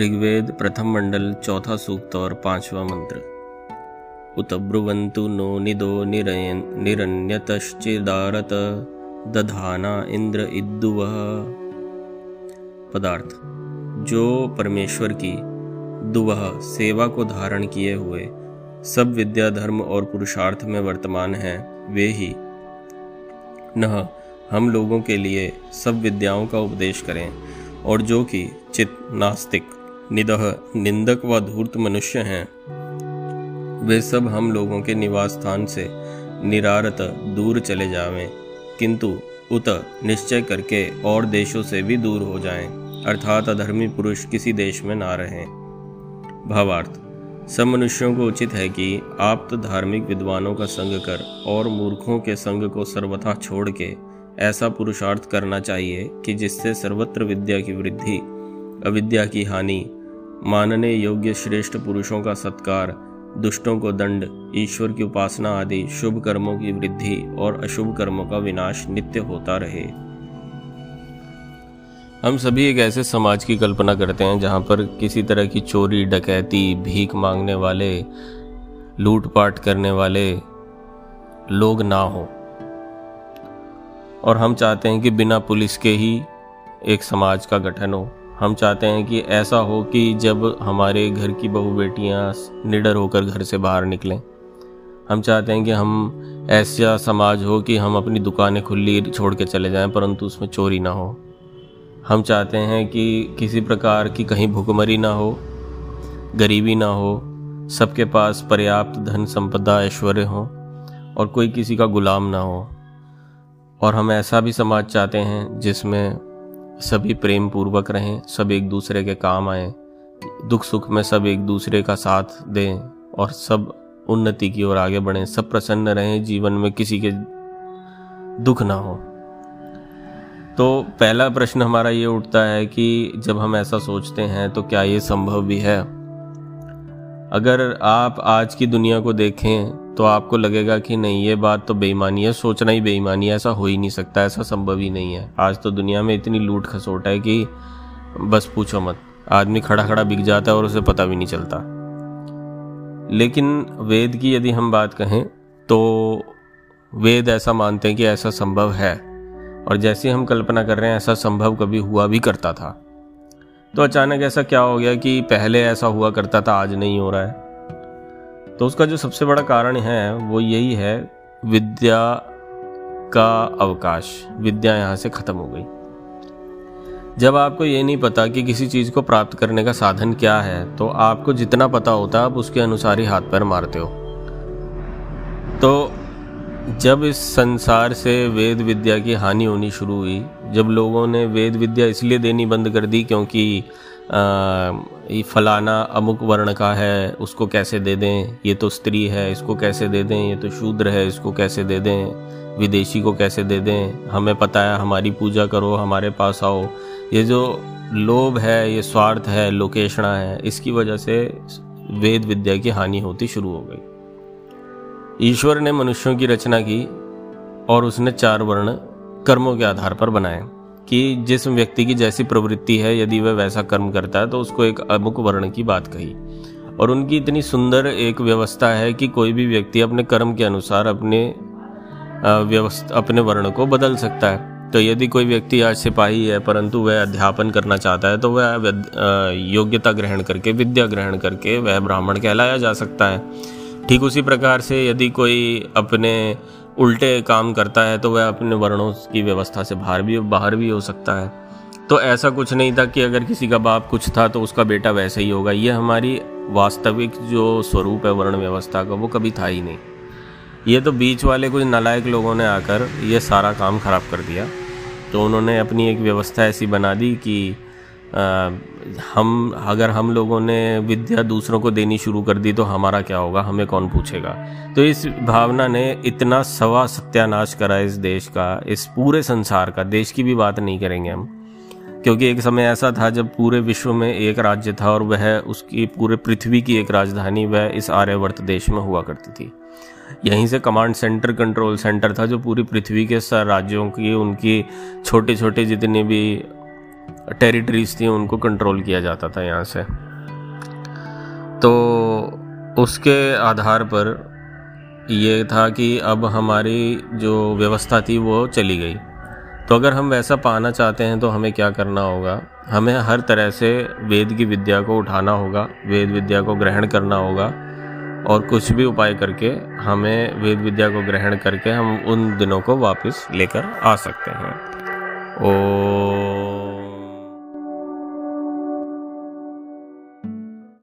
ऋग्वेद प्रथम मंडल चौथा सूक्त और पांचवा मंत्र। उत ब्रुवंतु नो निदो निरण्यतश्चिदारत दधाना इंद्र इद्दुव। पदार्थ। जो परमेश्वर की दुवह सेवा को धारण किए हुए सब विद्या, धर्म और पुरुषार्थ में वर्तमान हैं, वे ही। न हम लोगों के लिए सब विद्याओं का उपदेश करें और जो कि चित नास्तिक निदह निंदक व धूर्त मनुष्य हैं। वे सब हम लोगों के निवास स्थान से निरारत दूर चले जावें, किंतु उत निश्चय करके और देशों से भी दूर हो जाएँ, अर्थात अधर्मी पुरुष किसी देश में ना रहें। भावार्थ, सब मनुष्यों को उचित है कि आप तो धार्मिक विद्वानों का संग कर और मूर्खों के संग को सर्वथा छोड़ के ऐसा पुरुषार्थ करना चाहिए कि जिससे सर्वत्र विद्या की वृद्धि अविद्या की हानि। मानने योग्य श्रेष्ठ पुरुषों का सत्कार, दुष्टों को दंड, ईश्वर की उपासना आदि शुभ कर्मों की वृद्धि और अशुभ कर्मों का विनाश नित्य होता रहे। हम सभी एक ऐसे समाज की कल्पना करते हैं जहाँ पर किसी तरह की चोरी, डकैती, भीख मांगने वाले, लूटपाट करने वाले लोग ना हो। और हम चाहते हैं कि बिना पुलिस के ही एक समाज का गठन हो। हम चाहते हैं कि ऐसा हो कि जब हमारे घर की बहू बेटियाँ निडर होकर घर से बाहर निकलें। हम चाहते हैं कि हम ऐसा समाज हो कि हम अपनी दुकानें खुली छोड़ के चले जाएँ, परंतु उसमें चोरी ना हो। हम चाहते हैं कि किसी प्रकार की कहीं भुखमरी ना हो, गरीबी ना हो, सबके पास पर्याप्त धन संपदा ऐश्वर्य हो और कोई किसी का गुलाम ना हो। और हम ऐसा भी समाज चाहते हैं जिसमें सभी प्रेम पूर्वक रहें, सब एक दूसरे के काम आए, दुख सुख में सब एक दूसरे का साथ दें और सब उन्नति की ओर आगे बढ़ें, सब प्रसन्न रहें, जीवन में किसी के दुख ना हो। तो पहला प्रश्न हमारा ये उठता है कि जब हम ऐसा सोचते हैं तो क्या ये संभव भी है? अगर आप आज की दुनिया को देखें तो आपको लगेगा कि नहीं, ये बात तो बेईमानी है, सोचना ही बेईमानी है, ऐसा हो ही नहीं सकता, ऐसा संभव ही नहीं है। आज तो दुनिया में इतनी लूट खसोट है कि बस पूछो मत। आदमी खड़ा खड़ा बिक जाता है और उसे पता भी नहीं चलता। लेकिन वेद की यदि हम बात कहें तो वेद ऐसा मानते हैं कि ऐसा संभव है। और जैसे हम कल्पना कर रहे हैं, ऐसा संभव कभी हुआ भी करता था। तो अचानक ऐसा क्या हो गया कि पहले ऐसा हुआ करता था, आज नहीं हो रहा है? तो उसका जो सबसे बड़ा कारण है, वो यही है, विद्या का अवकाश। विद्या यहाँ से ख़त्म हो गई। जब आपको ये नहीं पता कि किसी चीज़ को प्राप्त करने का साधन क्या है तो आपको जितना पता होता है, आप उसके अनुसार ही हाथ पैर मारते हो। तो जब इस संसार से वेद विद्या की हानि होनी शुरू हुई, जब लोगों ने वेद विद्या इसलिए देनी बंद कर दी क्योंकि ये फलाना अमुक वर्ण का है, उसको कैसे दे दें? ये तो स्त्री है, इसको कैसे दे दें? ये तो शूद्र है, इसको कैसे दे दें? विदेशी को कैसे दे दें? हमें पता है, हमारी पूजा करो, हमारे पास आओ। ये जो लोभ है, ये स्वार्थ है, लोकेशणा है, इसकी वजह से वेद विद्या की हानि होती शुरू हो गई। ईश्वर ने मनुष्यों की रचना की और उसने चार वर्ण कर्मों के आधार पर बनाए। कि जिस व्यक्ति की जैसी प्रवृत्ति है, यदि वह वैसा कर्म करता है तो उसको एक अमुक वर्ण की बात कही। और उनकी इतनी सुंदर एक व्यवस्था है कि कोई भी व्यक्ति अपने कर्म के अनुसार अपने व्यवस्था, अपने वर्ण को बदल सकता है। तो यदि कोई व्यक्ति आज सिपाही है, परंतु वह अध्यापन करना चाहता है तो वह योग्यता ग्रहण करके, विद्या ग्रहण करके वह ब्राह्मण कहलाया जा सकता है। ठीक उसी प्रकार से यदि कोई अपने उल्टे काम करता है तो वह अपने वर्णों की व्यवस्था से बाहर भी बाहर भी हो सकता है। तो ऐसा कुछ नहीं था कि अगर किसी का बाप कुछ था तो उसका बेटा वैसे ही होगा। ये हमारी वास्तविक जो स्वरूप है वर्ण व्यवस्था का, वो कभी था ही नहीं। ये तो बीच वाले कुछ नलायक लोगों ने आकर ये सारा काम खराब कर दिया। तो उन्होंने अपनी एक व्यवस्था ऐसी बना दी कि हम, अगर हम लोगों ने विद्या दूसरों को देनी शुरू कर दी तो हमारा क्या होगा? हमें कौन पूछेगा? तो इस भावना ने इतना सवा सत्यानाश करा इस देश का, इस पूरे संसार का। देश की भी बात नहीं करेंगे हम। क्योंकि एक समय ऐसा था, जब पूरे विश्व में एक राज्य था और वह उसकी पूरे पृथ्वी की एक राजधानी वह इस आर्यवर्त देश में हुआ करती थी। यहीं से कमांड सेंटर, कंट्रोल सेंटर था, जो पूरी पृथ्वी के राज्यों की, उनकी छोटे छोटे जितने भी टेरिटरीज थी, उनको कंट्रोल किया जाता था यहाँ से। तो उसके आधार पर ये था कि अब हमारी जो व्यवस्था थी, वो चली गई। तो अगर हम वैसा पाना चाहते हैं तो हमें क्या करना होगा? हमें हर तरह से वेद की विद्या को उठाना होगा, वेद विद्या को ग्रहण करना होगा, और कुछ भी उपाय करके हमें वेद विद्या को ग्रहण करके हम उन दिनों को वापस लेकर आ सकते हैं। ओ